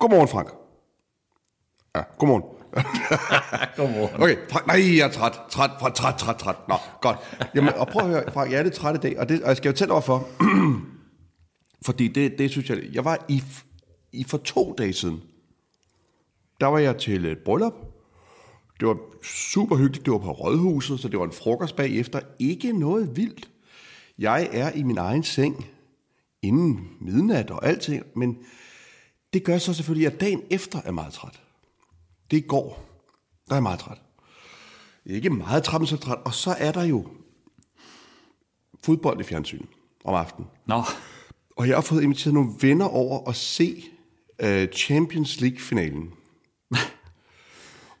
Godmorgen, Frank. Ja, godmorgen. Godmorgen. Okay, Frank, nej, jeg er træt, træt, træt, træt, træt, træt. Nå, godt. Jamen, og prøv at høre, Frank, jeg er lidt træt i dag, og, det, og jeg skal jo tælle over for, fordi det, det synes jeg, jeg var i, i for to dage siden, der var jeg til et bryllup. Det var super hyggeligt, det var på Rådhuset, så det var en frokost bagefter. Ikke noget vildt. Jeg er i min egen seng, inden midnat og alting, men det gør så selvfølgelig, at dagen efter er meget træt. Det er i går, der er jeg meget træt. Ikke meget træt, men så træt. Og så er der jo fodbold i fjernsynet om aftenen. Nå, Og jeg har fået inviteret nogle venner over at se uh, Champions League-finalen.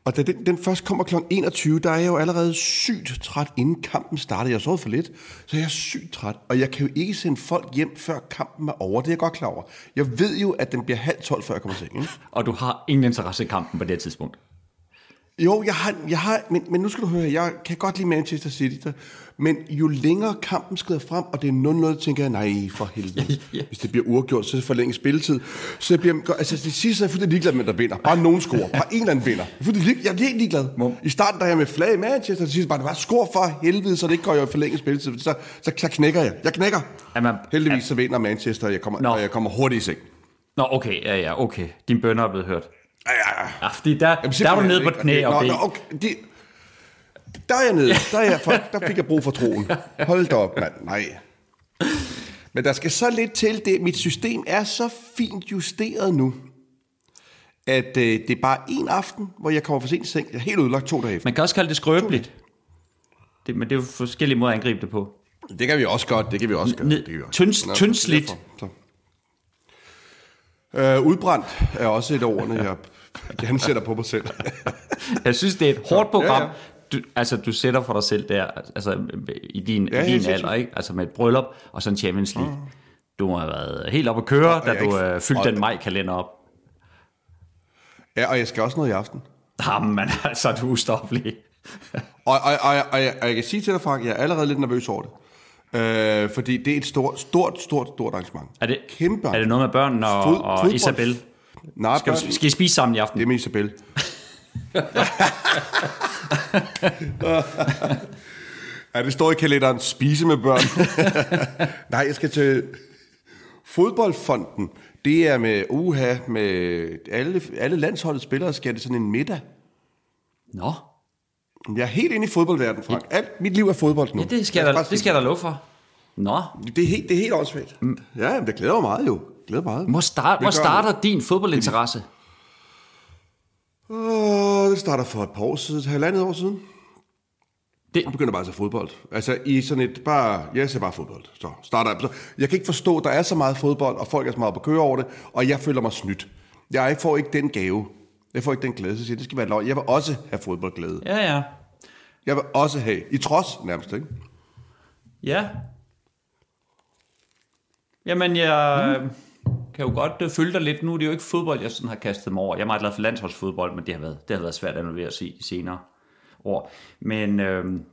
og da den, den først kommer kl. 21, der er jeg jo allerede sygt træt, inden kampen startede. Jeg sov for lidt, så jeg er sygt træt. Og jeg kan jo ikke sende folk hjem, før kampen er over. Det er jeg godt klar over. Jeg ved jo, at den bliver halv 12, før jeg kommer til. Ikke? og du har ingen interesse i kampen på det tidspunkt. Jo, jeg har, jeg har men, men nu skal du høre, jeg kan godt lide Manchester City, der, men jo længere kampen skrider frem, og det er 0-0, tænker jeg, nej, for helvede. Hvis det bliver uafgjort, så forlænge spilletid. Så jeg bliver, altså det sidste er jeg fuldstændig ligeglad med, der vinder. Bare nogen scorer. Bare en eller anden vinder. Jeg er, fuldstændig lig- jeg er helt ligeglad. I starten, der er jeg med flag i Manchester, og sidst bare, bare score for helvede, så det ikke går i forlænge spilletid. Så, så, så knækker jeg. Jeg knækker. Jamen, Heldigvis så vinder Manchester, og jeg kommer, Nå. og jeg kommer hurtigt i seng. Nå, okay, ja, ja, okay. Din bønder er blevet hørt. Ja, fordi der, Jamen, der er du nede på knæ Okay, og nå, nå, okay, det, der er jeg nede. Der, er jeg for, der fik jeg brug for troen. Hold da op, mand. Nej. Men der skal så lidt til det. Mit system er så fint justeret nu, at øh, det er bare en aften, hvor jeg kommer for sent i seng. Jeg er helt udlagt to dage efter. Man kan også kalde det skrøbeligt. Det, men det er jo forskellige måder at angribe det på. Det kan vi også godt. Det kan vi også. Ned- Det kan vi også. tynds- Nå, så. Øh, udbrændt er også et af ordene, jeg gerne sætter på mig selv. Jeg synes, det er et hårdt program. Ja, ja. Du, altså, du sætter for dig selv der, altså i din, Ja, din alder, ikke? Altså med et bryllup og så en Champions League. Du må have været helt op at køre, og da jeg du ikke- øh, fyldte den maj-kalender op. Ja, og jeg skal også noget i aften. Jamen, altså, du er ustoppelig. Og, og, og, og, og, jeg, og jeg kan sige til dig, Frank, jeg er allerede lidt nervøs over det. Øh, fordi det er et stort, stort, stort, stort arrangement. Er det, Kæmpe er det noget med børnene og, Fod- og Isabel? Nej, Skal, du, skal I spise sammen i aften? det er med Isabel. ja, det står i kalenderen, spise med børn. Nej, jeg skal til fodboldfonden. Det er med uha, med alle, alle landsholdets spillere skal det sådan en middag. Nå, Jeg er helt inde i fodboldverdenen, Frank. Alt mit liv er fodbold nu. ja, det skal, jeg da, det skal jeg da love for. Nå, det. Er helt, det er helt åndssvagt. Ja, men det glæder mig meget jo. Det glæder mig meget. hvor, start, hvor Det starter din fodboldinteresse? Åh, det starter for et par år siden, et halvandet år siden. Det- Jeg begynder bare at se fodbold. Altså i sådan et, bare, jeg ser bare fodbold. Så starter jeg. Jeg kan ikke forstå, at der er så meget fodbold, og folk er så meget på køre over det, og jeg føler mig snydt. Jeg får ikke den gave. Jeg får ikke den glæde, så jeg siger, det skal være lov. Jeg vil også have fodboldglæde. Ja, ja. Jeg vil også have, i trods nærmest, ikke? Ja. Jamen, jeg mm. Kan jo godt øh, følge dig lidt. Nu er det jo ikke fodbold, jeg sådan har kastet mig over. Jeg er meget glad for landsholdsfodbold, men det har været, det har været svært at annullere sig i senere år. Men, øhm,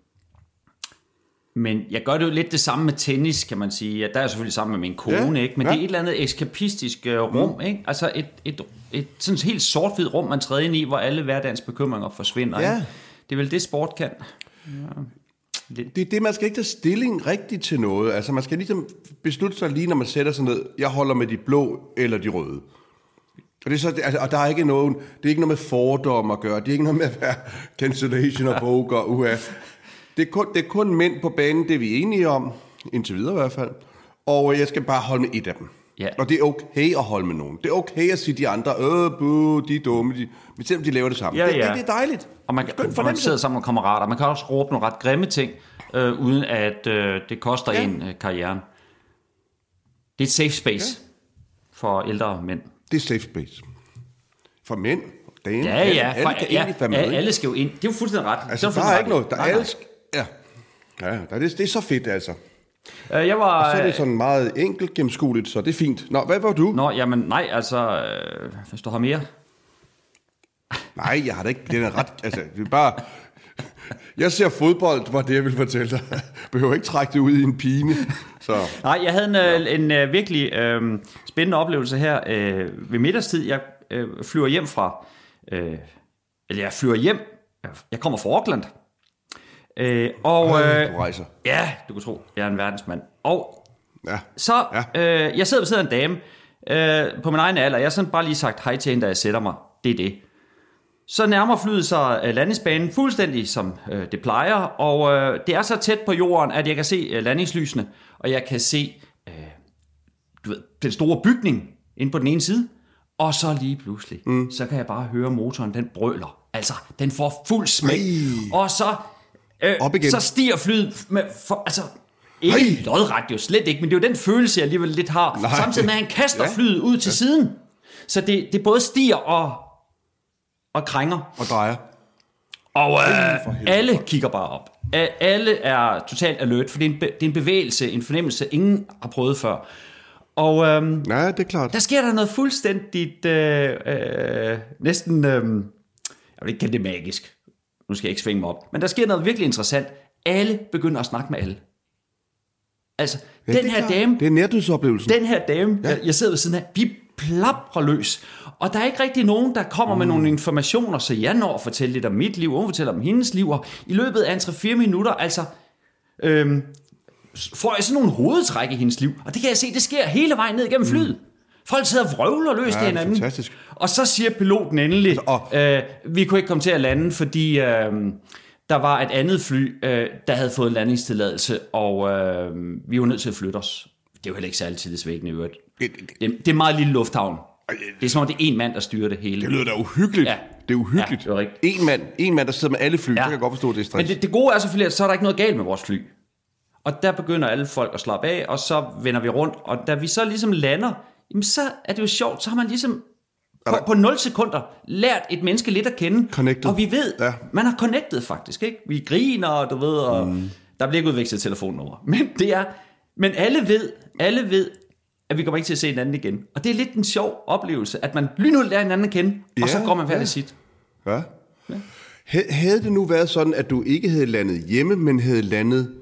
men jeg gør det jo lidt det samme med tennis, kan man sige. Der er jeg selvfølgelig sammen med min kone, Ja, ikke? men ja. det er et eller andet eskapistisk øh, rum. Ikke? Altså et, et, et sådan helt sort-hvid rum, man træder ind i, hvor alle hverdagens bekymringer forsvinder. Ja. Ikke? Det er vel det, sport kan. Det er det, man skal ikke tage stilling rigtigt til noget. Altså, man skal ligesom beslutte sig lige, når man sætter sig ned. Jeg holder med de blå eller de røde. Og, det er så, altså, og der er ikke nogen, det er ikke noget med fordom at gøre. Det er ikke noget med at være cancellation og poker. Uha. Det, er kun, det er kun mænd på banen, det er vi enige om. Indtil videre i hvert fald. Og jeg skal bare holde med et af dem. Ja. Og det er okay at holde med nogen. Det er okay at sige de andre, øh, buh, de er dumme. De, men selvom de laver det sammen. Ja, det, ja. det, det, er dejligt. Og man, Skøn og man sidder sammen med kammerater. Man kan også råbe nogle ret grimme ting, øh, uden at øh, det koster Ja. en øh, karrieren. Det er et safe space ja. for ældre mænd. Det er safe space. For mænd, damer, Ja, alle, ja. alle For, kan ja, egentlig være med. alle skal jo ind. Det er jo fuldstændig ret. Altså, det der er ikke noget. Der er alle... Ja. Ja, der er det, det er så fedt, altså. Øh, jeg var... Så er det sådan meget enkelt gennemskueligt, så det er fint. Nå, hvad var du? Nå, jamen nej, altså... Øh, hvis du har mere... Nej, jeg har da ikke... Den er ret... Altså, det er bare... Jeg ser fodbold, var det, jeg ville fortælle dig. Behøver ikke trække det ud i en pine. Så Nej, jeg havde en, ja. en, øh, virkelig øh, spændende oplevelse her øh, ved middagstid. Jeg øh, flyver hjem fra... Øh, eller jeg flyver hjem. Jeg kommer fra Auckland. Øh, og øh, Du rejser. ja, du kan tro, jeg er en verdensmand. Og Ja. så, Ja. ja. øh, jeg sidder ved siden af en dame øh, på min egen alder. Jeg har sådan bare lige sagt hej til hende, da jeg sætter mig. Det er det. Så nærmer flyet sig øh, landingsbanen fuldstændig som øh, det plejer, og øh, det er så tæt på jorden, at jeg kan se øh, landingslysene, og jeg kan se øh, du ved, den store bygning inde på den ene side, og så lige pludselig, mm. så kan jeg bare høre motoren, den brøler. Altså, den får fuld smæk, Ej. og så, øh, Op igen. så stiger flyet med, for, altså, ikke Ej. lodret jo, slet ikke, men det er jo den følelse, jeg alligevel lidt har, Nej. samtidig med, at han kaster Ja. flyet ud til siden. Så det, det både stiger og, og krænger. Og drejer. Og øh, alle kigger bare op. Alle er totalt alert, for det er, en det er en bevægelse, en fornemmelse, ingen har prøvet før. Og øhm, Ja, det er klart. der sker der noget fuldstændigt, øh, øh, næsten, øh, jeg vil ikke kalde det magisk, nu skal jeg ikke svinge mig op, men der sker noget virkelig interessant. Alle begynder at snakke med alle. Altså, Ja, den det er her klart. dame, Det er nærdødsoplevelsen. den her dame, ja. jeg, jeg sidder ved siden af, vi plaprer løs. Og der er ikke rigtig nogen, der kommer mm. med nogle informationer, så jeg når at fortælle lidt om mit liv, og hun fortæller om hendes liv, og i løbet af en 3-4 minutter, altså, øhm, får jeg sådan nogle hovedtræk i hendes liv. Og det kan jeg se, det sker hele vejen ned igennem flyet. Folk sidder og vrøvler løs Ja, til hinanden. fantastisk. Og så siger piloten endelig, og- øh, vi kunne ikke komme til at lande, fordi øh, der var et andet fly, øh, der havde fået en landingstilladelse, og øh, vi var nødt til at flytte os. Det er jo heller ikke særlig tillidsvækkende i øvrigt. Det, det, Det, er meget lille lufthavn. Det er som om, det er en mand, der styrer det hele. det lyder da uhyggeligt. Ja. Det er uhyggeligt. Ja, det er rigtigt. en mand, en mand, der sidder med alle fly. Ja. Det kan jeg godt forstå, det er stress. Men det, det gode er selvfølgelig, at så er der ikke noget galt med vores fly. Og der begynder alle folk at slappe af, og så vender vi rundt. Og da vi så ligesom lander, jamen så er det jo sjovt, så har man ligesom på, på 0 sekunder lært et menneske lidt at kende. Connected. Og vi ved, Ja. man har connected faktisk, ikke? Vi griner, du ved, og mm. der bliver ikke udvekslet telefonnummer. Men det er, men alle ved, alle ved, at vi kommer ikke til at se hinanden igen. Og det er lidt en sjov oplevelse, at man lynhurtigt lærer hinanden at kende, og så Ja, går man hver ja. sit. Ja. Ha- Havde det nu været sådan, at du ikke havde landet hjemme, men havde landet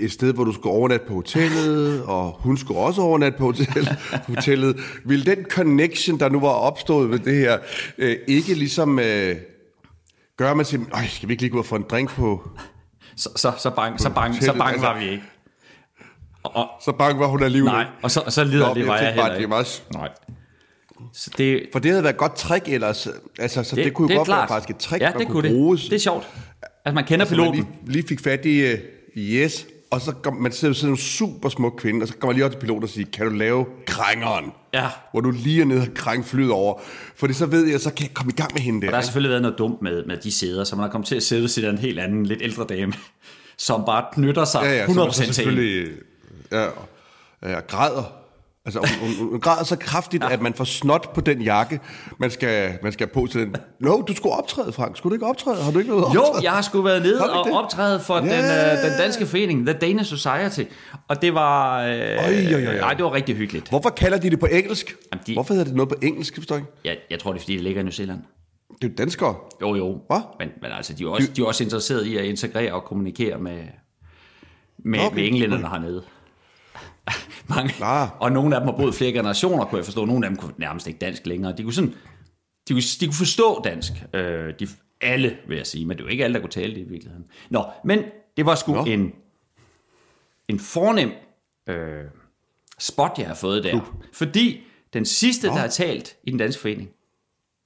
et sted, hvor du skulle overnatte på hotellet, og hun skulle også overnatte på hotel, hotellet, ville den connection, der nu var opstået ved det her, øh, ikke ligesom øh, gøre, man siger, Øj, skal vi ikke lige gå og få en drink på... Så, så, så bang, så bang, så hotellet, bang altså- var vi ikke. Og, Så bange var hun alligevel. Nej, og så, og så lider Nå, det var jeg bare, heller det ikke. også- Nej. Så det, For det havde været et godt trick ellers. Altså, så det, det kunne jo det godt klart. være faktisk et trick, ja, der det kunne kunne bruges. Det. det er sjovt, at man kender Så man piloten. lige, lige fik fat i uh, yes, og så kom, man sidder sådan en super smuk kvinde, og så kommer man lige op til piloten og siger, kan du lave krængeren? Ja. Hvor du lige er nede og krænge flyet over. Fordi så ved jeg, så kan jeg komme i gang med hende der. Og der har selvfølgelig været noget dumt med, med de sæder, så man har kommet til at sidde af en helt anden, lidt ældre dame, som bare knytter sig ja, ja, så man 100% så til selvfølgelig ja, ja, græder. Altså, hun, hun, hun græder så kraftigt, ja. at man får snot på den jakke, man skal, man skal på til den. Nå, du skulle optræde, Frank. Skulle du ikke optræde? Har du ikke noget Jo, jeg har sgu været nede og det? optræde for Ja. den, øh, den danske forening, The Danish Society. Og det var... Øh, Oj, oj, oj. Nej, det var rigtig hyggeligt. Hvorfor kalder de det på engelsk? Jamen, de- Hvorfor hedder det noget på engelsk, forstår jeg? Jeg, jeg tror, det er, fordi det ligger i New Zealand. Det er jo danskere. Jo, jo. Hvad? Men, men altså, de er, også, de er også interesseret i at integrere og kommunikere med, med, Okay. okay. med englænderne hernede. Mange. Ah. Og nogle af dem har boet flere generationer, kunne jeg forstå. Nogle af dem kunne nærmest ikke dansk længere. De kunne, sådan, de kunne, de kunne forstå dansk. Øh, de, alle, vil jeg sige. Men det var ikke alle, der kunne tale det i virkeligheden. Nå, men det var sgu Nå. en, en fornem øh, spot, jeg har fået der. Fordi den sidste, der har talt i den danske forening,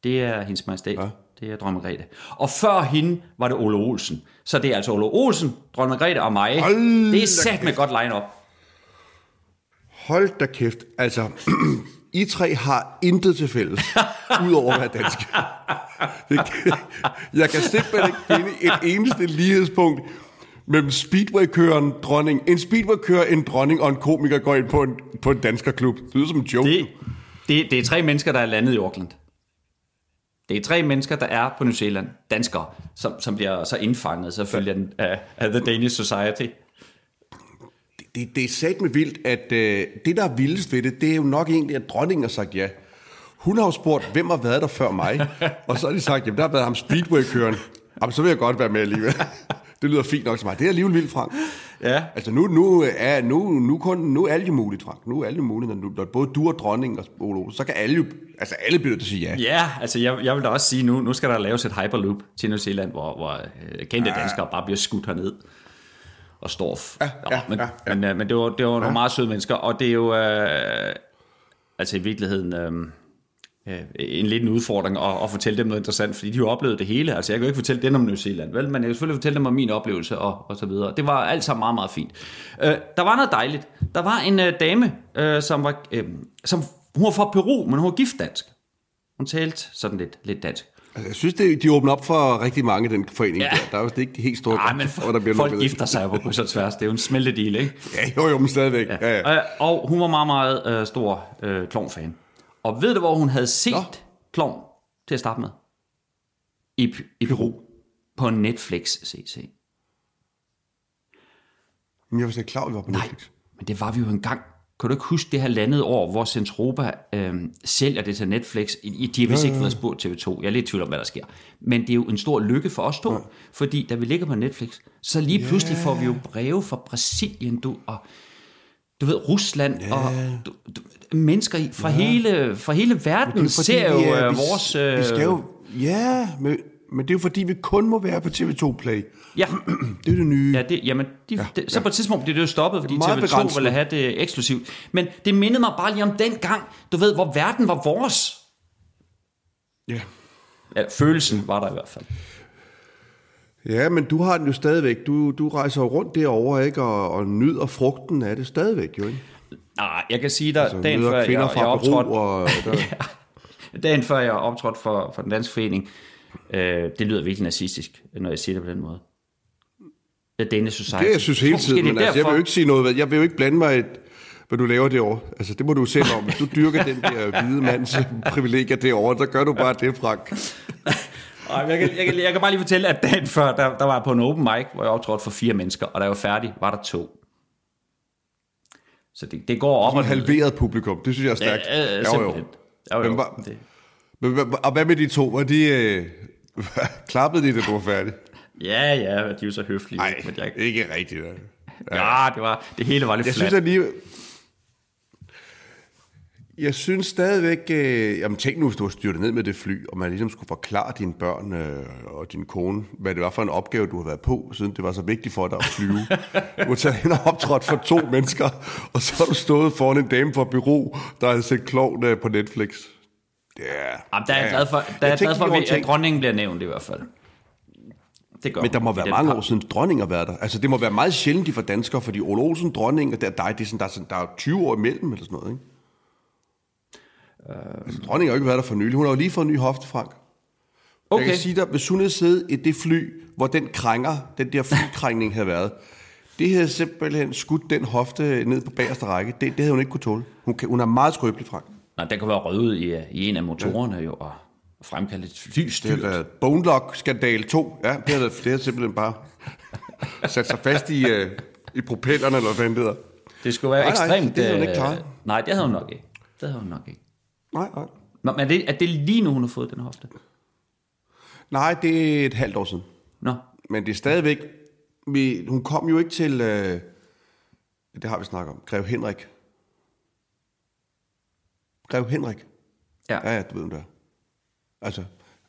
det er hendes majestæt. Ja. Det er dronning Margrethe. Og før hende var det Ole Olsen. Så det er altså Ole Olsen, dronning Margrethe og mig. Hold det er sat med godt line-up. Hold da kæft. Altså, I tre har intet til fælles, udover at være danske. Jeg kan simpelthen ikke finde et eneste lighedspunkt mellem speedway-køren, dronning, en speedway-kører, en dronning og en komiker går ind på en, på en danskerklub. Det lyder som en joke. Det, det, det er tre mennesker, der er landet i Auckland. Det er tre mennesker, der er på New Zealand, danskere, som, som bliver så indfanget selvfølgelig af, af The Danish Society. Det, det er sat med vildt, at øh, det, der er vildest ved det, det er jo nok egentlig, at dronningen har sagt ja. Hun har jo spurgt, hvem har været der før mig? Og så har de sagt, jamen der har været ham speedway-køren. Jamen, så vil jeg godt være med alligevel. Det lyder fint nok til mig. Det er alligevel vildt, Frank. Ja. Altså nu, nu, er, nu, nu, kun, nu er alt jo muligt, Frank. Nu er alt jo muligt, når, du, når både du og dronningen og Olsen, så kan alle jo, altså alle bliver til at sige ja. Ja, altså jeg, jeg vil da også sige, nu, nu skal der laves et hyperloop til New Zealand, hvor, hvor øh, kendte ja. danskere bare bliver skudt herned og står... F- Ja, ja, men, ja, ja. men, øh, men det var, det var nogle meget søde mennesker, og det er jo... Øh, altså i virkeligheden... Øh, øh, en lidt en udfordring at, at fortælle dem noget interessant, fordi de har oplevet det hele. Altså jeg kan jo ikke fortælle dem om New Zealand, vel? men jeg kan selvfølgelig fortælle dem om min oplevelse og, og så videre. Det var alt sammen meget, meget fint. Øh, der var noget dejligt. Der var en øh, dame, øh, som var, øh, som, hun var fra Peru, men hun var gift dansk. Hun talte sådan lidt, lidt dansk. Altså, jeg synes, det, de åbner op for rigtig mange den forening Ja. der. Der er jo ikke de helt store Nej, men hvor der bliver folk lukket. gifter sig på kryds og tværs. Det er jo en smeltedeal, ikke? Ja, jo, jo, men stadigvæk. Ja. Ja, ja. Øh, og hun var meget, meget øh, stor øh, klovnfan. Og ved du, hvor hun havde set Nå. klovn til at starte med? I, i Peru. På Netflix, CC. Men jeg var slet ikke klar, at vi var på Nej, Netflix. men det var vi jo engang. Kan du ikke huske det her landet år, hvor Centropa øh, sælger det til Netflix? I- De har vist ikke fået spurgt TV2. Jeg er lidt i tvivl om, hvad der sker. Men det er jo en stor lykke for os to, fordi da vi ligger på Netflix, så lige pludselig får vi jo breve fra Brasilien, du, og du ved, Rusland, og du, du, mennesker fra, hele, fra hele verden er ser jo øh, vi- vores... Øh, Vi skal jo... Ja, men, men det er jo fordi, vi kun må være på TV2 Play. Ja, Det er det nye. Ja, det, jamen, de, ja, det, så på et tidspunkt blev det jo stoppet, fordi Meget TV2 begrænset. ville have det eksklusivt. Men det mindede mig bare lige om den gang, du ved, hvor verden var vores. Ja. Ja, følelsen var der i hvert fald. Ja, men du har den jo stadigvæk. Du, du rejser rundt derovre, ikke? Og, og nyder frugten af det stadigvæk, jo, ikke? Nej, jeg kan sige dig, Så dagen før jeg, jeg optrådte, og der, dagen før jeg optrådte for, for den danske forening, øh, det lyder virkelig nazistisk, når jeg siger det på den måde. The Danish Society. det jeg synes hele tiden, det er men altså, jeg vil jo ikke sige noget. Jeg vil jo ikke blande mig i, et- hvad du laver derovre. Altså, det må du selv om. Hvis du dyrker den der hvide mands privilegier derovre, så gør du bare det, Frank. Jeg, kan, jeg, kan, jeg kan bare lige fortælle, at dagen før, der, der var jeg på en open mic, hvor jeg optrådte for fire mennesker, og da jeg var færdig, var der to. Så det, det går op og Halveret publikum, det synes jeg er stærkt. Ja, ja, Jo, jo. simpelthen. Jo, jo. Men var- Det, Men, og hvad med de to? Var de... Øh, klappede de, da du var færdig? ja, ja, de er jo så høflige. Nej, men jeg, ikke rigtigt. da. ja, det, var, det hele var lidt Jeg flat. synes at lige... Jeg synes stadigvæk... Øh, jamen tænk nu, hvis du var styrtet ned med det fly, og man ligesom skulle forklare dine børn øh, og din kone, hvad det var for en opgave, du havde været på, siden det var så vigtigt for dig at flyve. Du var taget hen og optrådt for to mennesker, og så har du stået foran en dame fra bureau, der havde set klovn øh, på Netflix. Det er... Jamen, der er jeg glad for, der er Jeg jeg glad for at, ting. at dronningen bliver nævnt i hvert fald. Det gør Men der må være mange par- år siden dronning har været der. Altså, det må være meget sjældent, de for danskere, fordi Ole Olsen, dronning, og der, der, er, det er sådan, der, er sådan, der er 20 år imellem, eller sådan noget, ikke? Altså, dronningen har jo ikke været der for nylig. Hun har jo lige fået en ny hofte, Frank. Okay. Jeg kan sige dig, hvis hun havde siddet i det fly, hvor den krænger, den der flykrængning havde været, det havde simpelthen skudt den hofte ned på bagerste række. Det, det havde hun ikke kunne tåle. Hun, kan, hun er meget skrøbelig, Frank. Nej, den kan være røvet i, i en af motorerne jo, og fremkalde et flystyrt. Det er Bone Lock Skandal 2. Ja, det havde, det havde simpelthen bare sat sig fast i, uh, i propellerne, eller hvad det hedder. Det skulle være Nej, nej, ekstremt... det havde hun ikke øh, klaret. Nej, det havde hun nok ikke. Det havde hun nok ikke. Nej, nej. Nå, Men er det, er det lige nu, hun har fået den hofte? Nej, det er et halvt år siden. Nå, Men det er stadigvæk... Vi, hun kom jo ikke til... Øh, det har vi snakket om. Grev Henrik. Grev Henrik. ja. Ja, ja, du ved, hvem det er. Altså,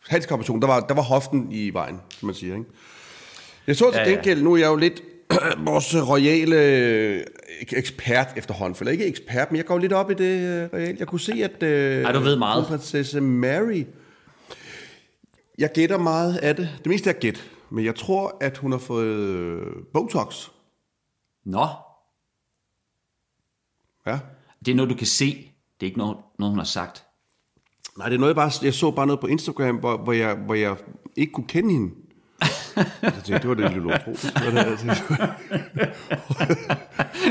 handicapoperation, der var, der var hoften i vejen, som man siger, ikke? Jeg så til Ja, ja, gengæld, nu er jeg jo lidt vores royale øh, ekspert efterhånden, for ikke ekspert, men jeg går lidt op i det øh, reelt. Jeg kunne se, at... Øh, Ej, du ved meget. Prinsesse Mary... Jeg gætter meget af det. Det meste er gæt. Men jeg tror, at hun har fået øh, Botox. Nå, Ja. det er noget, du kan se. Det er ikke noget, noget hun har sagt. Nej, det er noget, jeg bare... Jeg så bare noget på Instagram, hvor, hvor, jeg, hvor jeg ikke kunne kende hende. Så tænkte, jeg, det var det lidt utroligt.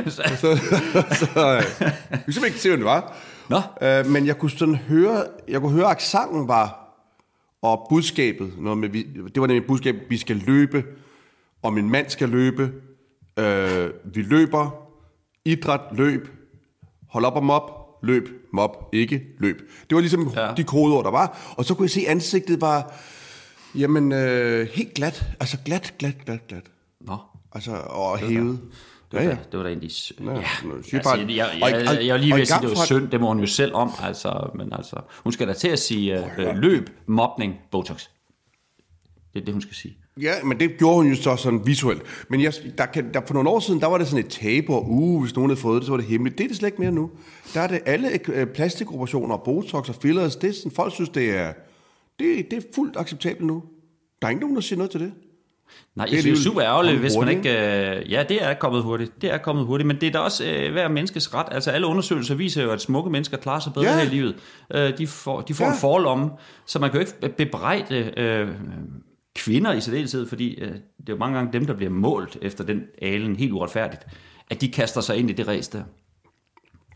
Så, så, så, så øh, jeg kunne simpelthen ikke se, hvad det var. Nå, Øh, men jeg kunne sådan høre, jeg kunne høre, at accenten var, og budskabet, noget med, det var nemlig budskabet, vi skal løbe, og min mand skal løbe, øh, vi løber, idræt, løb, hold op og mop, løb, mop, ikke løb. Det var ligesom Ja. de kodeord, der var, og så kunne jeg se, at ansigtet var, jamen, øh, helt glat, altså glat, glat, glat, glat. nå. Altså, og hævet. Det var, Ja, ja, ja. det var da egentlig... Ja, Ja, Altså, jeg, jeg, jeg, jeg var lige ved at sige, det var fra- synd, det må hun jo selv om, altså, men altså, hun skal da til at sige uh, løb, mobning, Botox. Det er det, hun skal sige. Ja, men det gjorde hun jo så sådan visuelt. Men jeg, der kan, der, for nogle år siden, der var det sådan et tabu, og uh, hvis nogen havde fået det, så var det hemmeligt. Det er det slet ikke mere nu. Der er det alle øh, plastikoperationer, botox og fillers, det er sådan, folk synes, det er, det, det er fuldt acceptabelt nu. Der er ikke nogen, der siger noget til det. Nej, Det jeg er synes, det er super ærgerligt, hvis man ikke... Øh, ja, det er kommet hurtigt. Det er kommet hurtigt, men det er da også øh, hver menneskes ret. Altså, alle undersøgelser viser jo, at smukke mennesker klarer sig bedre Ja. her i livet. Øh, de får, de får Ja. en forlomme, så man kan jo ikke bebrejde øh, kvinder i særdeleshed, fordi øh, det er jo mange gange dem, der bliver målt efter den alen helt uretfærdigt, at de kaster sig ind i det race der.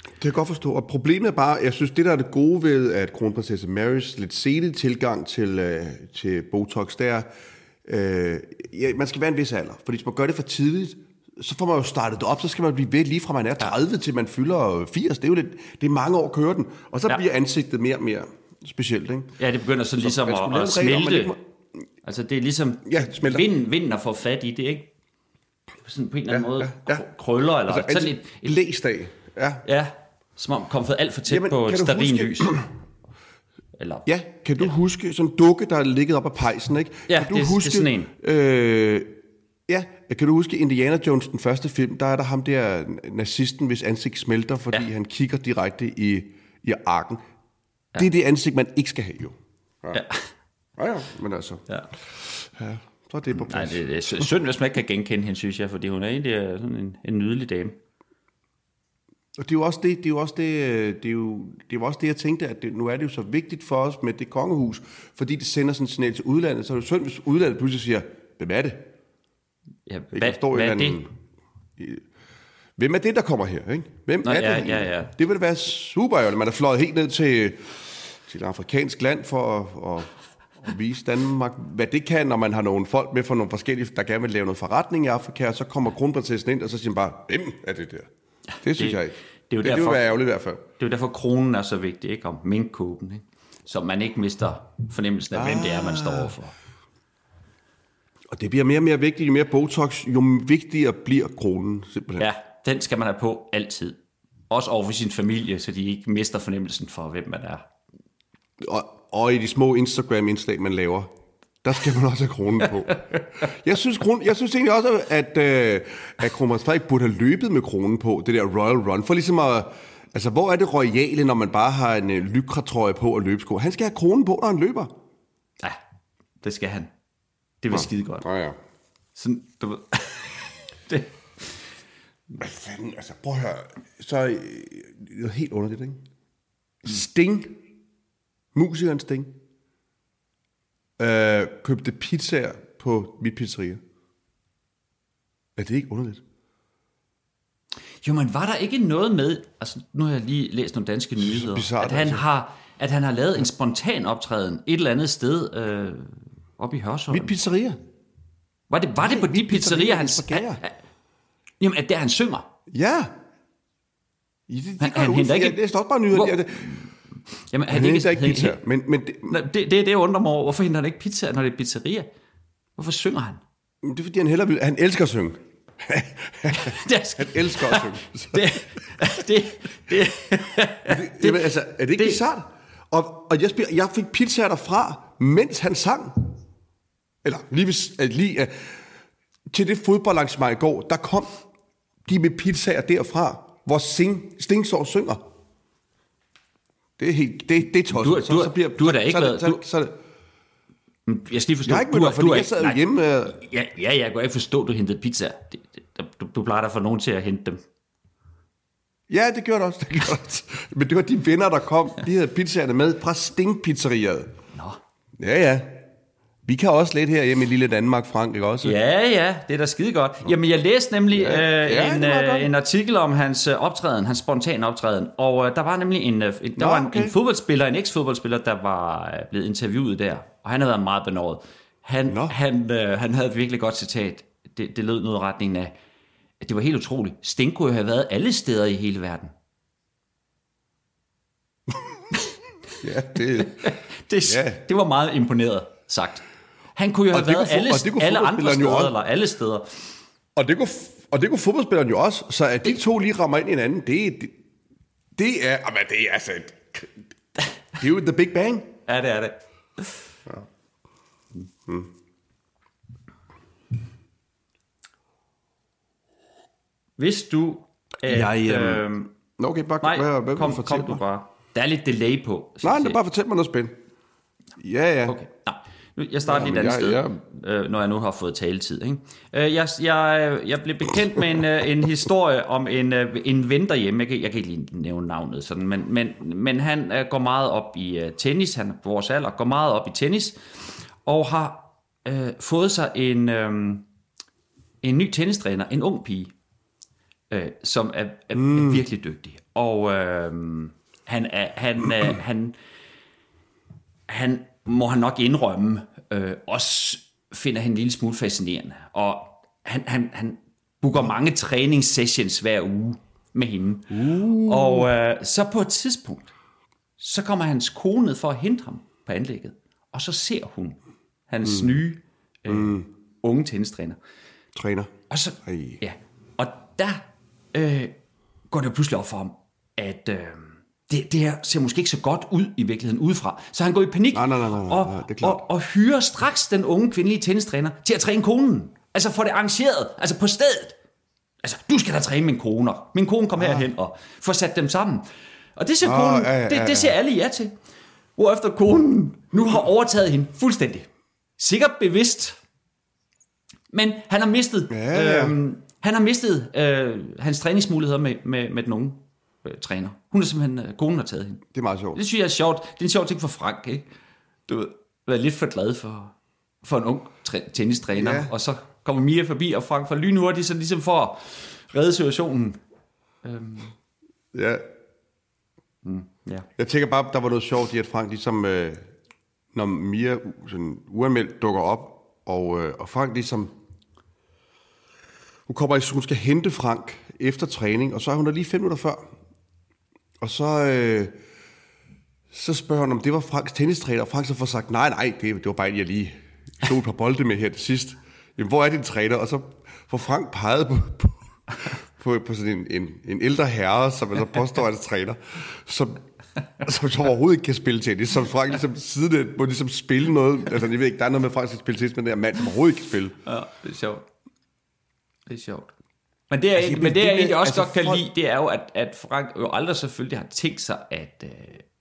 Det kan jeg godt forstå. Og problemet er bare, jeg synes, det der er det gode ved, at kronprinsesse Marys lidt sene tilgang til, øh, til Botox, det er, øh, ja, man skal være en vis alder. Fordi hvis man gør det for tidligt, så får man jo startet det op, så skal man blive ved lige fra man er 30 til man fylder 80. Det er jo lidt, det er mange år at køre den. Og så Ja. ja. bliver ansigtet mere og mere specielt, ikke? Ja, det begynder sådan ligesom skulle at, at regel om, Altså, det er ligesom Ja, smelter. vinden, vinden at få fat i det, ikke? Sådan på en eller anden Ja, måde ja, ja. krøller, eller Altså, sådan ansigt, et, et læst af. Ja. Ja, som om kommet alt for tæt Jamen, på huske- lys. Eller, Ja, kan du ja. huske sådan en dukke, der er ligget op ad pejsen, ikke? Ja, kan du det er- det er huske, sådan en. Øh, ja, kan du huske Indiana Jones, den første film, der er der ham der nazisten, hvis ansigt smelter, fordi ja. han kigger direkte i, i arken. Ja. Det er det ansigt, man ikke skal have, jo. ja. Ja, ja, men altså, ja. ja, så er det på Nej, plads. det, det er sy- synd, hvis man ikke kan genkende hende, synes jeg, fordi hun er egentlig øh, sådan en, en nydelig dame. Og det er jo også det, det er jo også det, øh, det er jo, det var også det, jeg tænkte, at det, nu er det jo så vigtigt for os med det kongehus, fordi det sender sådan en signal til udlandet, så er det jo synd, hvis udlandet pludselig siger, hvem er det? Ja, Ikke? hvad, hvad er eller det? anden- Hvem er det, der kommer her? Ikke? Hvem Nå, er ja, det? ja, ja. Det ville være super ærgerligt. Man er fløjet helt ned til, til et afrikansk land for at, at vise Danmark, hvad det kan, når man har nogle folk med fra nogle forskellige, der gerne vil lave noget forretning i Afrika, og så kommer kronprinsessen ind, og så siger man bare, hvem er det der? Det synes det- jeg ikke. det er jo det, det derfor- vil være ærgerligt i hvert fald. Det er jo derfor, kronen er så vigtig, ikke? Om minkkåben, ikke? Så man ikke mister fornemmelsen af, hvem det er, man står overfor. Og det bliver mere og mere vigtigt, jo mere Botox, jo vigtigere bliver kronen simpelthen. Ja, den skal man have på altid. Også over for sin familie, så de ikke mister fornemmelsen for, hvem man er. Og, og i de små Instagram-indslag, man laver, der skal man også have kronen på. Jeg synes, kron, jeg synes egentlig også, at, øh, at kronprins Frederik burde have løbet med kronen på, det der Royal Run, for ligesom at... Altså, hvor er det royale, når man bare har en øh, på og løbesko? Han skal have kronen på, når han løber. Ja, det skal han. Det vil skide godt. Ja, ja. Sådan, du ved. det, Hvad fanden, altså, prøv at høre. Så det er helt underligt, ikke? Sting, musikeren Sting, øh, købte pizzaer på mit pizzeria. Er det ikke underligt? jo, men var der ikke noget med, altså nu har jeg lige læst nogle danske nyheder, bizarrt, at han, altså. har, at han har lavet en spontan optræden et eller andet sted øh, oppe i Hørsholm. Mit pizzeria? Var det, var det på de pizzeria pizzerier, i han... Han- Jamen, at der han synger. Ja. Ja, det, det Han- han henter ikke- jeg står bare nyheder. Hvor- Jamen, han det henter ikke pizza. Men, men det, Nej, Det, det, det undrer mig over. Hvorfor henter han ikke pizza, når det er pizzeria? Hvorfor synger han? det er fordi, han hellere vil... Han elsker at synge. Det Han elsker at synge. det, det, det, det, det, altså, er det ikke det- bizarrt? Og, og jeg, spil, jeg fik pizzaer derfra, mens han sang. Eller lige, hvis, uh, lige uh, til det fodboldarrangement i går, der kom de med pizzaer derfra, hvor Sting, Sting står og synger. Det er helt, det, det er tosset. Du du har- du har da ikke så, er været- Så, du- så, så, jeg skal lige forstå. jeg har ikke mødt dig, fordi du har jeg sad nej, hjemme. Uh, Ja, ja, jeg kan ikke forstå, at du hentede pizza. Det, det, du, du plejer da for nogen til at hente dem. Ja, det gjorde det også. Det gjorde det. Men det var de venner, der kom. De havde pizzaerne med fra Sting Pizzeriet. Nå. Ja, ja. Vi kan også lidt her hjemme i lille Danmark, Frank, ikke også? Ja, ja, det er da skide godt. Jamen, jeg læste nemlig Ja. øh, Ja, en, øh, godt. en artikel om hans øh, optræden, hans spontane optræden, og øh, der var nemlig en, øh, en, der Nå, var en, okay. en fodboldspiller, en eks-fodboldspiller, der var øh, blevet interviewet der, og han havde været meget benåret. Han, Nå. han, øh, han havde et virkelig godt citat. Det, det lød noget i retningen af, at det var helt utroligt. Sting kunne have været alle steder i hele verden. Ja, det, Det, Ja. det var meget imponeret sagt. Han kunne jo have det været alle, det alle andre jo steder, også. eller alle steder. Og det kunne, og det kunne fodboldspilleren jo også, så at de to lige rammer ind i hinanden, det, det, det er, jamen, det er altså, det er jo the big bang. Ja, det er det. Hvis du... At, Jeg, øhm, Nå, okay, bare, nej, hvad, hvad kom, kom du mig? bare. Der er lidt delay på. Nej, nej, se. bare fortæl mig noget spændende. Ja, ja. Okay. Nå. Jeg starter Ja, lige et andet jeg- sted, øh, når jeg nu har fået taletid. Ikke? Øh, jeg, jeg, jeg blev bekendt med en, øh, en historie om en, øh, en ven derhjemme. Jeg kan, jeg kan ikke lige nævne navnet, sådan, men, men, men han øh, går meget op i øh, tennis. Han er på vores alder, går meget op i tennis, og har øh, fået sig en, øh, en ny tennistræner, en ung pige, øh, som er, er, mm. er virkelig dygtig. Og øh, han er... Han, øh, han, han må han nok indrømme, øh, også finder han en lille smule fascinerende. Og han, han, han booker mange træningssessions hver uge med hende. Uh. Og øh, så på et tidspunkt, så kommer hans kone ned for at hente ham på anlægget. Og så ser hun hans mm. nye øh, mm. unge tennistræner. Træner. Og så, Ej. ja, og der øh, går det jo pludselig op for ham, at øh, det, det her ser måske ikke så godt ud i virkeligheden udefra. Så han går i panik Nej, nej, nej, nej, og, nej, det er klart. og, og hyrer straks den unge kvindelige tennistræner til at træne konen. Altså få det arrangeret, altså på stedet. Altså, du skal da træne min koner. Min kone kom herhen og får sat dem sammen. Og det siger Ah, konen, ja, ja, det, ja, det siger alle ja til. Hvorefter konen nu har overtaget hende fuldstændig. Sikkert bevidst. Men han har mistet, Ja, ja. øhm, han har mistet øh, hans træningsmuligheder med, med, med den unge øh, træner. Hun er simpelthen, øh, konen har taget hende. Det er meget sjovt. Det synes jeg er sjovt. Det er en sjov ting for Frank, ikke? Du ved, være lidt for glad for, for en ung træ- tennistræner, Ja. og så kommer Mia forbi, og Frank får lynhurtigt, så ligesom for at redde situationen. Øhm, Ja. ja. Jeg tænker bare, der var noget sjovt i, at Frank ligesom, øh, når Mia sådan uanmeldt dukker op, og, øh, og Frank ligesom, hun kommer, hun skal hente Frank efter træning, og så er hun der lige fem minutter før. Og så, øh, så spørger hun, om det var Franks tennistræner, og Frank så får sagt, nej, nej, det, det var bare en, jeg lige tog et par bolde med her til sidst. Jamen, hvor er din træner? Og så får Frank peget på, på, på, på sådan en, en, en ældre herre, som altså påstår, at han træner, som, som, som overhovedet ikke kan spille tennis, som Frank ligesom siden må ligesom spille noget, altså jeg ved ikke, der er noget med, at Frank skal spille tennis, men den der mand, som overhovedet ikke kan spille. ja, det er sjovt. Det er sjovt. Men det, er, Altså, men det, det jeg egentlig også altså, godt kan folk- lide, det er jo, at, at Frank jo aldrig selvfølgelig har tænkt sig at, øh,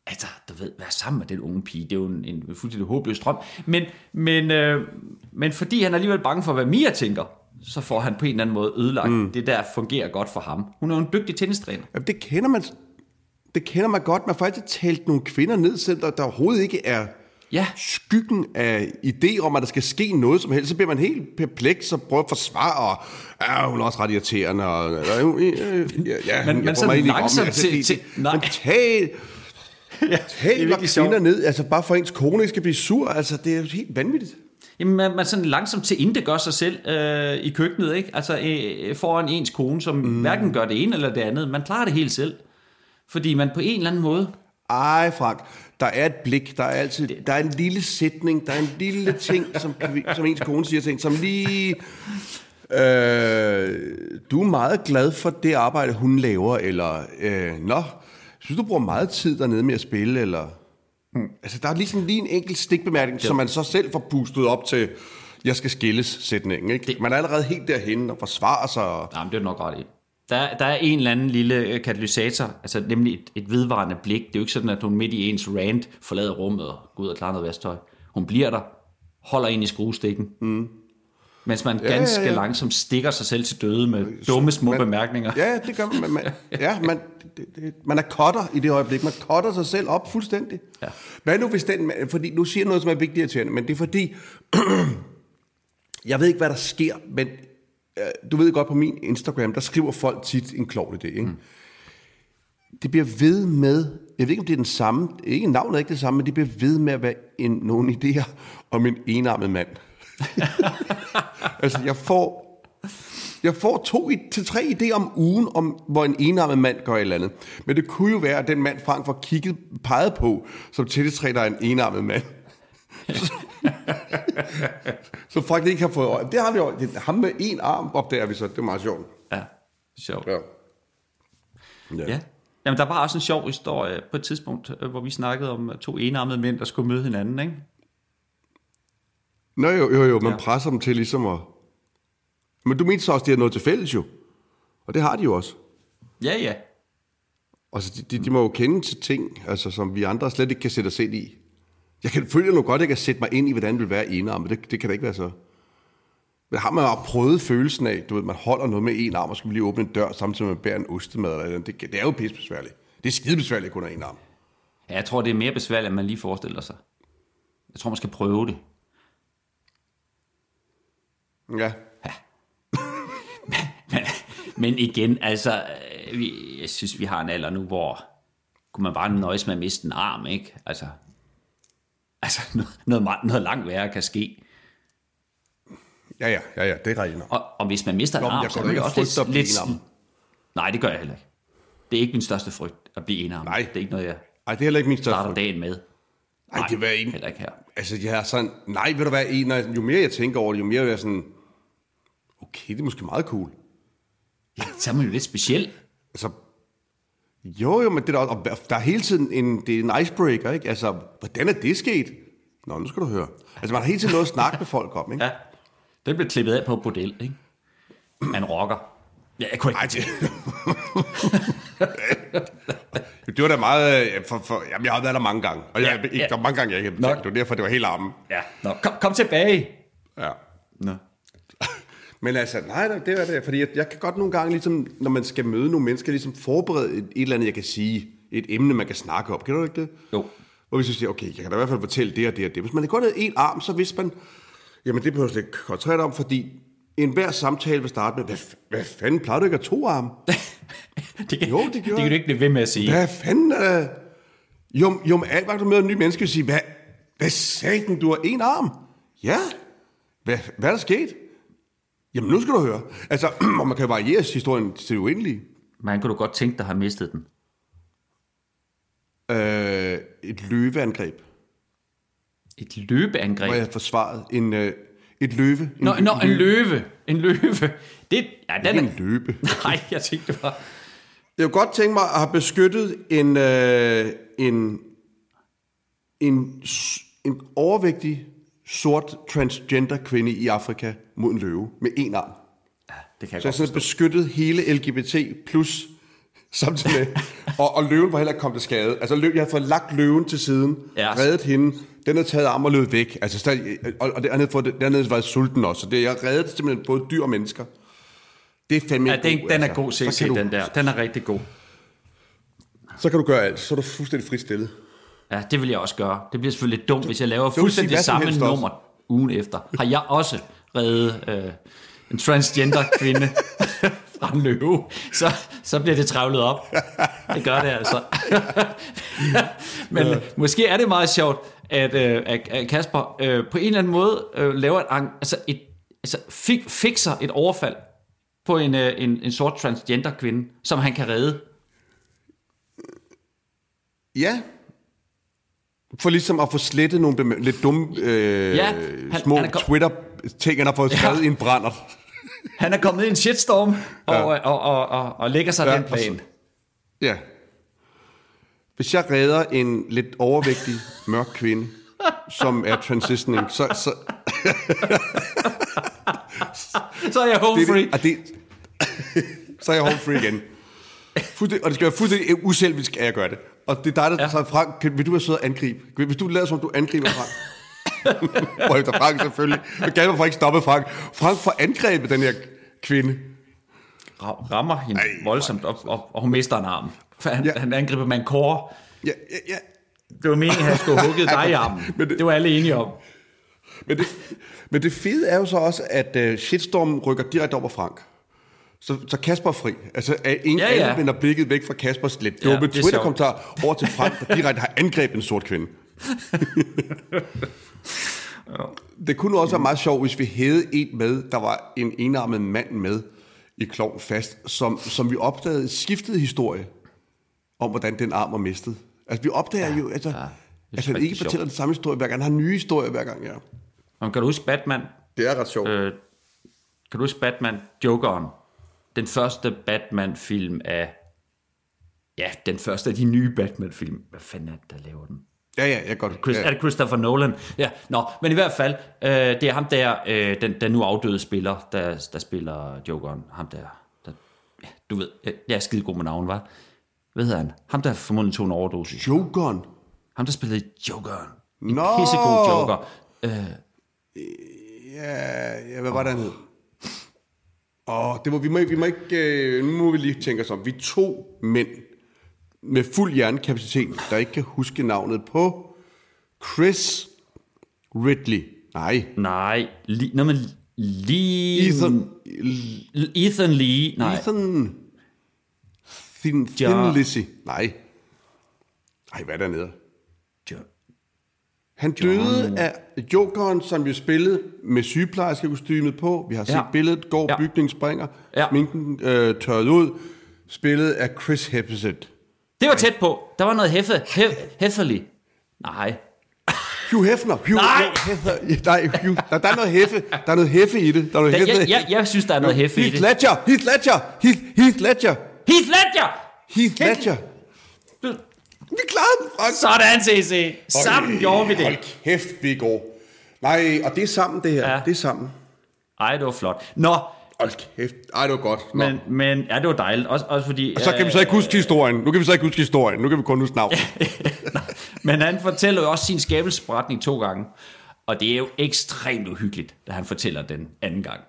altså, du ved, være sammen med den unge pige. Det er jo en, en fuldstændig håbløs drøm. Men, men, øh, men fordi han er alligevel bange for, hvad Mia tænker, så får han på en eller anden måde ødelagt. Mm. Det der fungerer godt for ham. Hun er jo en dygtig tennistræner. Jamen, det kender man, det kender man godt. Man får altid talt nogle kvinder ned, selv der, der overhovedet ikke er Ja. skyggen af idé om, at der skal ske noget som helst. Så bliver man helt perpleks og prøver at forsvare, og ja, hun er også ret irriterende. Og, øh, ja, ja, Men- men sådan ikke langsomt det. til- til- nej. Men tag, ja, tag er kvinder sjovt. ned, altså bare for ens kone ikke skal blive sur. Altså, det er helt vanvittigt. Jamen, man, man sådan langsomt til inte gør sig selv øh, i køkkenet, ikke? Altså øh, foran ens kone, som mm. hverken gør det ene eller det andet. Man klarer det helt selv. Fordi man på en eller anden måde... Ej, Frank, der er et blik, der er altid, der er en lille sætning, der er en lille ting, som, som ens kone siger til en, som lige, øh, du er meget glad for det arbejde, hun laver, eller, øh, nå, synes du bruger meget tid dernede med at spille, eller, hmm. altså der er lige sådan lige en enkelt stikbemærkning, som man så selv får pustet op til, jeg skal skilles sætningen, ikke? Det- Man er allerede helt derhen og forsvarer sig, og, Nej, men det er nok ret i. Der, der er en eller anden lille øh, katalysator, altså nemlig et, et vedvarende blik. Det er jo ikke sådan, at hun midt i ens rant forlader rummet og går ud og klarer noget vasktøj. Hun bliver der, holder ind i skruestikken, mm. mens man ja, ganske ja. langsomt stikker sig selv til døde med dumme små man- bemærkninger. Ja, det gør man. man, ja, man, det, det, man er cutter i det øjeblik. Man cutter sig selv op fuldstændig. Ja. Hvad nu hvis den... Fordi nu siger noget, som er vigtigt til men det er fordi... jeg ved ikke, hvad der sker, men du ved godt, på min Instagram, der skriver folk tit en klovn idé, ikke? Mm. Det bliver ved med... Jeg ved ikke, om det er den samme... Ikke navnet er ikke det samme, men det bliver ved med at være en, nogle idéer om en enarmet mand. altså, jeg får jeg får to til tre idéer om ugen, om, hvor en enarmet mand gør et eller andet. Men det kunne jo være, at den mand Frank får kigget, peget på, som tillidstræner er en enarmet mand. Så, så Frank ikke har fået øje. Det har vi jo. Det, ham med en arm opdager vi så. Det er meget sjovt. Ja, sjovt. Ja. Ja. Jamen, der var også en sjov historie på et tidspunkt, øh, hvor vi snakkede om øh, to enarmede mænd, der skulle møde hinanden, ikke? Nå jo, jo, jo, man Ja. ja. presser dem til ligesom at... Men du mente så også, at de har noget til fælles jo. Og det har de jo også. Ja, ja. Altså, de, de, de må jo kende til ting, altså, som vi andre slet ikke kan sætte os ind i. Jeg kan føle nu godt, at jeg kan sætte mig ind i, hvordan det vil være enarmet. Det, det kan da ikke være så. Men har man bare prøvet følelsen af, du ved, man holder noget med en arm, og skal lige åbne en dør, samtidig med at man bærer en ostemad eller noget. Det, det er jo pissebesværligt. Det er skidebesværligt kun af en arm. Ja, jeg tror, det er mere besværligt, end man lige forestiller sig. Jeg tror, man skal prøve det. Ja. Men igen, altså, øh, vi, jeg synes, vi har en alder nu, hvor kunne man bare nøjes med at miste en arm, ikke? Altså, altså noget, meget- noget langt værre kan ske. Ja, ja, ja, ja, det er rigtigt. Og, og hvis man mister en Nå, men arm, så er og også lidt... lidt. Nej, det gør jeg heller ikke. Det er ikke min største frygt at blive enarmet. Nej. Det er ikke noget, jeg Ej, det er heller ikke min største starter frygt. dagen med. Ej, det var en... Heller ikke her. Altså, jeg er sådan... Nej, ved du hvad, en, jo mere jeg tænker over det, jo mere er jeg sådan... Okay, det er måske meget cool. Ja, så er man jo lidt speciel. Altså, jo, jo, men det er der, og der er hele tiden en, det er en icebreaker, ikke? Altså, hvordan er det sket? Nå, nu skal du høre. Altså, man har hele tiden noget at snakke med folk om, ikke? Ja. Det blev klippet af på et bordel, ikke? Man rocker. Ja, jeg kunne ikke... Ej, det... det var da meget... øh, For, for, jamen, jeg har været der mange gange. Og jeg, Ja, ikke, ja. der var mange gange, jeg ikke har betalt. Det var derfor, det var helt armen. Ja, Nå, kom, kom tilbage. Ja. Nå. Men altså, nej, det er det. Fordi jeg, jeg kan godt nogle gange, ligesom, når man skal møde nogle mennesker, ligesom forberede et, et eller andet, jeg kan sige. Et emne, man kan snakke om. Kan du ikke det? Jo. Hvor vi så siger, okay, jeg kan da i hvert fald fortælle det og det og det. Hvis man kun havde en arm, så vidste man, jamen det behøver slet ikke koncentrere om, fordi enhver samtale vil starte med, hvad, hvad fanden, plejer du ikke at to arme? Det kan, Jo, det det gjorde kan du ikke blive ved med at sige. Hvad fanden er det? Jo, jo, men alt, hvad du møder en ny menneske, vil sige, hvad, hvad satan, du har en arm? Ja. Hvad, hvad er der sket? Jamen, nu skal du høre. Altså, og man kan variere historien til det uendelige. Man kunne du godt tænke dig at have mistet den. Øh, et løveangreb, Et løbeangreb. hvor jeg forsvaret en, øh, et løve. Nå, nå, en løve. En løve. Det, ja, den er... en løbe. Nej, jeg tænkte det var... Jeg kunne godt tænke mig at have beskyttet en, øh, en, en, en overvægtig sort transgender kvinde i Afrika mod en løve med en arm. Ja, det kan jeg Så jeg sådan beskyttet hele LGBT plus samtidig med, og, og løven var heller ikke kommet til skade. Altså lø, jeg havde fået lagt løven til siden, Ja. reddet hende, den havde taget arm og løbet væk. Altså, stadig, og, og det andet fået, den havde været sulten også. Så det, jeg reddede simpelthen både dyr og mennesker. Det er fandme Ja, en den, god, den er altså. god CC, kan du- den der. Den er rigtig god. Så kan du gøre alt. Så er du fuldstændig fristillet. Ja, det vil jeg også gøre. Det bliver selvfølgelig lidt dumt, hvis jeg laver fuldstændig samme helst også. nummer ugen efter. Har jeg også reddet øh, en transgender kvinde fra en løve, så, så bliver det travlet op. Det gør det altså. Men måske er det meget sjovt, at, øh, at Kasper øh, på en eller anden måde øh, laver et, altså et altså fik, fikser et overfald på en, øh, en, en sort transgender kvinde, som han kan redde. Ja. For ligesom at få slettet nogle bem- lidt dumme øh, Ja, ja, han- små han er kom- Twitter-ting, han har fået skrevet Ja. i en brænder. Han er kommet i en shitstorm og, og, og, og, og, og lægger sig Ja, den plan. Ja. Hvis jeg redder en lidt overvægtig, mørk kvinde, som er transitioning, så, så Så er jeg home det, free. det, og det, så er jeg home free igen. Fuldstændig, og det skal være fuldstændig uselvisk, at jeg gør det. Og det er dig, der Ja. tager Frank, kan, vil du være sød at angribe? Hvis du lader som, du angriber Frank. og efter Frank selvfølgelig. Men kan man ikke stoppe Frank. Frank får angrebet den her kvinde. Ra- Rammer hende Ej, voldsomt, og, og, og hun mister en arm. For han, ja. Han angriber med en kår. Ja, ja, ja. Det var meningen, at han skulle have hugget dig i armen. Men det- Det var alle enige om. Men det, men det fede er jo så også, at uh, shitstormen rykker direkte over Frank. Så, så Kasper er fri. Altså, at ingen Ja, ja, ja. ja. vender blikket væk fra Kaspers lidt Ja, dumme det er Twitter-kommentar over til Frank, der direkte har angrebet en sort kvinde. Det kunne også være meget sjovt, hvis vi havde en med, der var en enarmet mand med i Klovn Fast, som, som vi opdagede skiftede historie om, hvordan den arm var mistet. Altså, vi opdager ja, jo, altså, ja. ja, Det at han rigtig ikke fortæller sjovt. den samme historie hver gang. Han har nye historier hver gang, ja. Og kan du huske Batman? Det er ret sjovt. Øh, kan du huske Batman Jokeren? Den første Batman-film af... Ja, den første af de nye Batman-film. Hvad fanden er det, der laver den? Ja, ja, jeg godt. Chris, ja. Er det Christopher Nolan? Ja, nå, men i hvert fald, øh, det er ham der, øh, den, den nu afdøde spiller, der, der spiller Jokeren. Ham der, der ja, du ved, jeg, jeg er skide god med navn, var. Hvad hedder han? Ham der formodentlig tog en overdosis. Jokeren. Ham der spillede Jokeren. En Nå! pissegod Joker. Øh, Ja, ja, hvad var det, han hed? Åh, det må, vi, må, vi må ikke... Øh, nu må vi lige tænke os om. Vi er to mænd med fuld hjernekapacitet, der ikke kan huske navnet på Chris Ridley. Nej. nej, li, nå, men lige... Ethan... Ethan Lee, nej. Ethan... Thin. Thin Lizzy. Nej. Ej, hvad er der nede? Han døde af Jokeren, som jo spillede med sygeplejerskekostymet på. Vi har set Ja. billedet, går, Ja. bygningen springer, Ja. sminken øh, tørret ud. Spillet af Chris Hemsworth. Det var tæt på. Der var noget heffe, hef, heffelig. Nej. Hugh Hefner. Hugh, Nej! Hefner. Nej, Hugh, der, der er noget heffe. Der er noget heffe i det. Der er noget heffe. jeg, jeg, jeg synes, der er noget heffe i Heath det. Ledger. Heath Ledger. Heath, Heath Ledger. Heath Ledger! Heath Ledger. Vi klarede den, Frank. Sådan, CC. Sammen Hold- gjorde vi det. Hold kæft, vi er gode. Nej, og det er sammen, det her. Ja. Ja. Det er sammen. Ej, det var flot. Nå, Hold kæft. Ej, det var godt. Nå. men, men ja, det var dejligt. Også, også fordi... Og så kan vi så ikke huske historien. Nu kan vi så ikke huske historien. Nu kan vi kun huske navn. Men han fortæller jo også sin skabelsesberetning to gange. Og det er jo ekstremt uhyggeligt, da han fortæller den anden gang.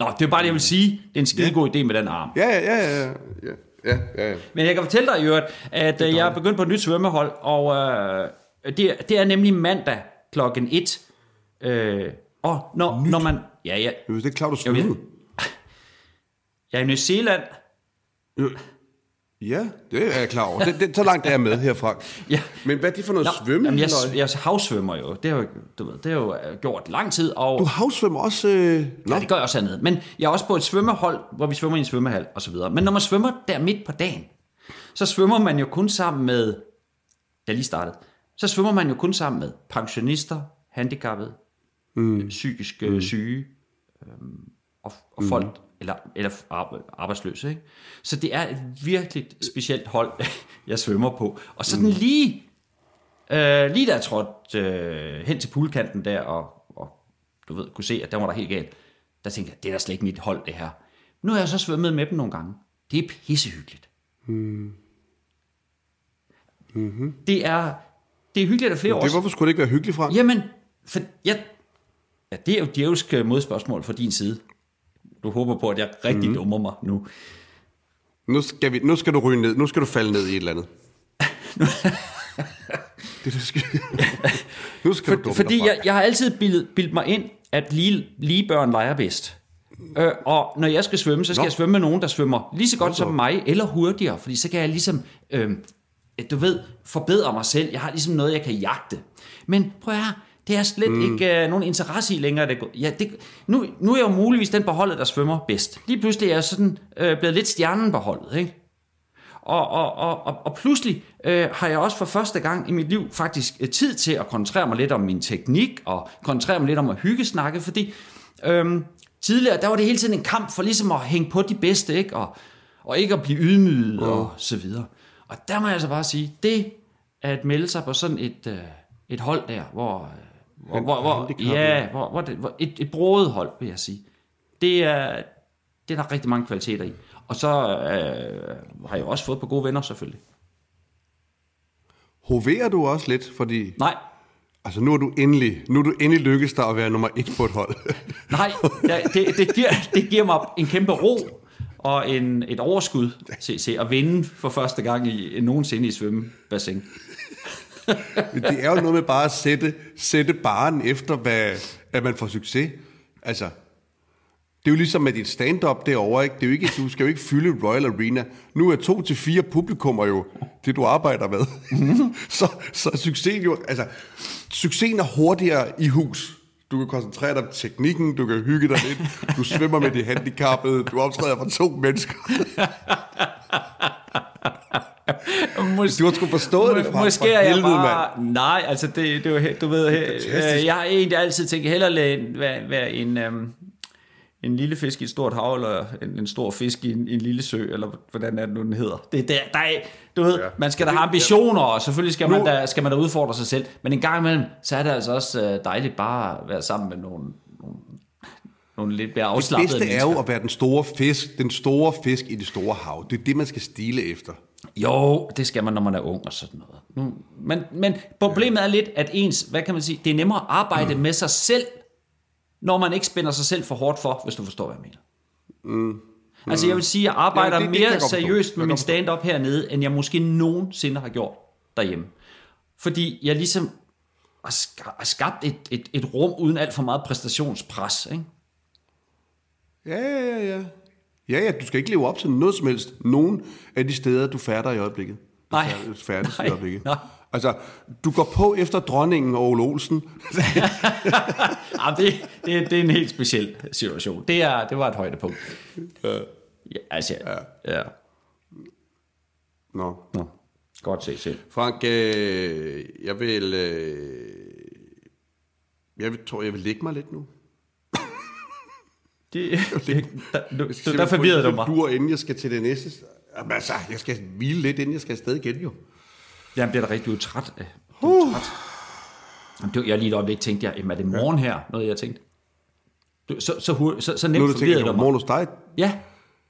Nå, det er bare det, jeg vil sige. Det er en skide god idé med den arm. Ja, ja, ja, ja. Ja. Ja, ja. Men jeg kan fortælle dig i øvrigt, at øh, jeg er begyndt på et nyt svømmehold, og øh, det, er- det er nemlig mandag klokken 1. Øh, og når, når man... Ja, ja, Jeg vidste ikke klar, du svømmede. jeg er i New Zealand. Ja, det er jeg klar over. Det, det, så langt er jeg med herfra. Ja. Men hvad er det for noget Nå, svømme? jamen, jeg, jeg havsvømmer jo. Det har jo, du ved, det har jo øh, gjort lang tid. Og, Du havsvømmer også... Øh... Nå, Ja, det gør jeg også andet. Men jeg er også på et svømmehold, hvor vi svømmer i en svømmehal og så videre. Men når man svømmer der midt på dagen, så svømmer man jo kun sammen med, jeg lige startet, så svømmer man jo kun sammen med pensionister, handicappede, mm. psykisk mm. syge øhm, og, og folk, mm. Eller, eller ar- arbejdsløse. Ikke? Så det er et virkelig specielt hold, jeg svømmer på. Og sådan mm. lige, øh, lige da jeg trådte øh, hen til poolkanten der, og, og du ved, kunne se, at der var der helt galt, der tænkte jeg, det er da slet ikke mit hold, det her. Nu har jeg så svømmet med dem nogle gange. Det er pissehyggeligt. Mm. Mm-hmm. Det er, det er hyggeligt af flere år. det, hvorfor skulle det ikke være hyggeligt, Frank? Jamen, for jeg, ja, det er jo djævelsk modspørgsmål fra din side. Du håber på, at jeg rigtig mm. dummer mig nu. Nu skal, vi, nu skal du ryge ned. Nu skal du falde ned i et eller andet. det, du skal... nu skal du dumme Fordi jeg, jeg har altid bildet, bildet mig ind, at lige, lige børn leger bedst. Øh, og når jeg skal svømme, så skal Nå. jeg svømme med nogen, der svømmer lige så godt som mig, eller hurtigere, fordi så kan jeg ligesom, øh, du ved, forbedre mig selv. Jeg har ligesom noget, jeg kan jagte. Men prøv at høre, det er slet mm. ikke øh, nogen interesse i længere. Det, ja, det, nu, nu er jeg jo muligvis den på holdet, der svømmer bedst. Lige pludselig er jeg sådan øh, blevet lidt stjernen på holdet, ikke? Og, og, og, og, og pludselig øh, har jeg også for første gang i mit liv faktisk øh, tid til at koncentrere mig lidt om min teknik, og koncentrere mig lidt om at hyggesnakke, fordi øhm, tidligere, der var det hele tiden en kamp for ligesom at hænge på de bedste, ikke? Og, og ikke at blive ydmyget og så videre. Og der må jeg altså bare sige, det at melde sig på sådan et, øh, et hold der, hvor, øh, hvor, hvor, hvor, ja, hvor, hvor, det, hvor et, et broet hold, vil jeg sige, det er, det er der rigtig mange kvaliteter i. Og så øh, har jeg også fået på gode venner, selvfølgelig. Hoverer du også lidt, fordi... Nej, Altså, nu er du endelig, nu er du endelig lykkes dig at være nummer et på et hold. nej, det, det, giver, det giver mig en kæmpe ro og en, et overskud til, til at vinde for første gang i, nogensinde i svømmebassin. Men det er jo noget med bare at sætte, sætte baren efter, hvad, at man får succes. Altså, det er jo ligesom med dit stand-up derovre, ikke? Det er jo ikke, du skal jo ikke fylde Royal Arena. Nu er to til fire publikummer jo det, du arbejder med. så, så succesen jo, altså, succesen er hurtigere i hus. Du kan koncentrere dig på teknikken, du kan hygge dig lidt, du svømmer med de handicappede, du optræder for to mennesker. Du har sgu forstået det fra, Måske fra er jeg helvede, bare... Nej, altså det, det he- du ved, øh, jeg har egentlig altid tænkt, hellere lade være, være en, øhm, en lille fisk i et stort hav, eller en, en stor fisk i en, en lille sø, eller hvordan er det nu, den hedder. Det, er der, der er, du ved, ja. man skal da have ambitioner, og selvfølgelig skal man, Nu- da, skal man da udfordre sig selv, men en gang imellem, så er det altså også øh, dejligt bare at være sammen med nogle, nogle, lidt mere Det afslappede bedste er jo at være den store fisk, den store fisk i det store hav. Det er det, man skal stile efter. Jo, det skal man, når man er ung og sådan noget. Men, men problemet er lidt, at ens, hvad kan man sige, det er nemmere at arbejde mm. med sig selv, når man ikke spænder sig selv for hårdt for, hvis du forstår, hvad jeg mener. Mm. Altså jeg vil sige, at jeg arbejder Ja, ja, det- det mere forstå. seriøst med min stand-up hernede, end jeg måske nogensinde har gjort derhjemme. Fordi jeg ligesom har skabt et, et, et rum uden alt for meget præstationspres. Ikke? Ja, ja, ja, ja. Ja, ja, du skal ikke leve op til noget som helst. Nogen af de steder, du færder i øjeblikket. Nej. Færdes- Færdes i Nej. øjeblikket. Nej. Altså, du går på efter dronningen og Ole Olsen. Jamen, det, det, det er en helt speciel situation. Det, er, det var et højdepunkt. Ja, altså, ja. ja. Nå. Nå, godt se selv. Frank, øh, jeg vil... Øh, jeg vil, tror, jeg vil lægge mig lidt nu. Det, det, der, du, du, der forvirrede du mig. Du inden jeg skal til det næste. Jamen, altså, jeg skal hvile lidt, inden jeg skal afsted igen, jo. Jamen, det er da rigtigt, du er træt af. Du er træt. Jamen, det, var- jeg lige et øjeblik tænkte, jeg, jamen, er det morgen her? Noget, jeg tænkte. Du, så, så, så, så nemt forvirrede du mig. morgen hos dig. Ja,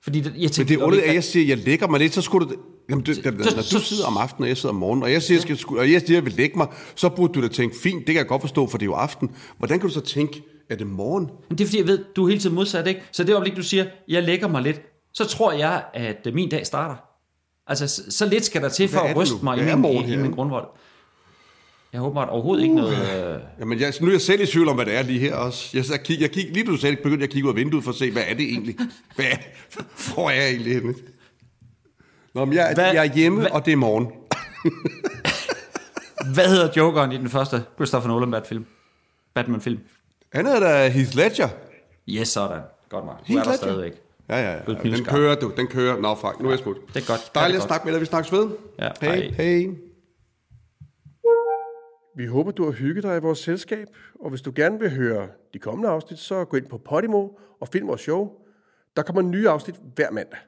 fordi det, jeg tænkte... Men det er øjeblik, at jeg siger, at jeg lægger mig lidt, så skulle du... Jamen, det, det, når du sidder om aftenen, og jeg sidder om morgenen, og jeg siger, jeg, skal, og jeg, siger, at jeg vil lægge mig, så burde du da tænke, fint, det kan jeg godt forstå, for det er jo aften. Hvordan kan du så tænke, at det er morgen? Men det er fordi, jeg ved, du er hele tiden modsat, ikke? Så det øjeblik, du siger, jeg lægger mig lidt, så tror jeg, at øh, min dag starter. Altså, så, så lidt skal der til for er at ryste nu? mig i Hvad er min, morgen i, i min grundvold. Jeg håber at overhovedet ikke noget... Øh, Jamen, jeg, nu er jeg selv i tvivl om, hvad det er lige her også. Jeg, jeg, kig, jeg kig, lige du sagde begyndte jeg at kigge ud af vinduet for at se, hvad er det egentlig? Hvad er, hvor er jeg egentlig henne? Nå, men jeg, Hvad- jeg er hjemme, hvad- og det er morgen. hvad hedder Jokeren i den første Christopher Nolan Batman-film? Han hedder da Heath Ledger. Yes, sådan. Godt nok. Du er der stadigvæk. Ja, ja, ja. Den knivskarp. kører, du. Den kører. Nå, fuck. Nu er jeg smut. Det er godt. Dejligt at snakke med dig. Vi snakkes ved. Ja, Hej. hej. Hej. Vi håber, du har hygget dig i vores selskab, og hvis du gerne vil høre de kommende afsnit, så gå ind på Podimo og find vores show. Der kommer nye afsnit hver mandag.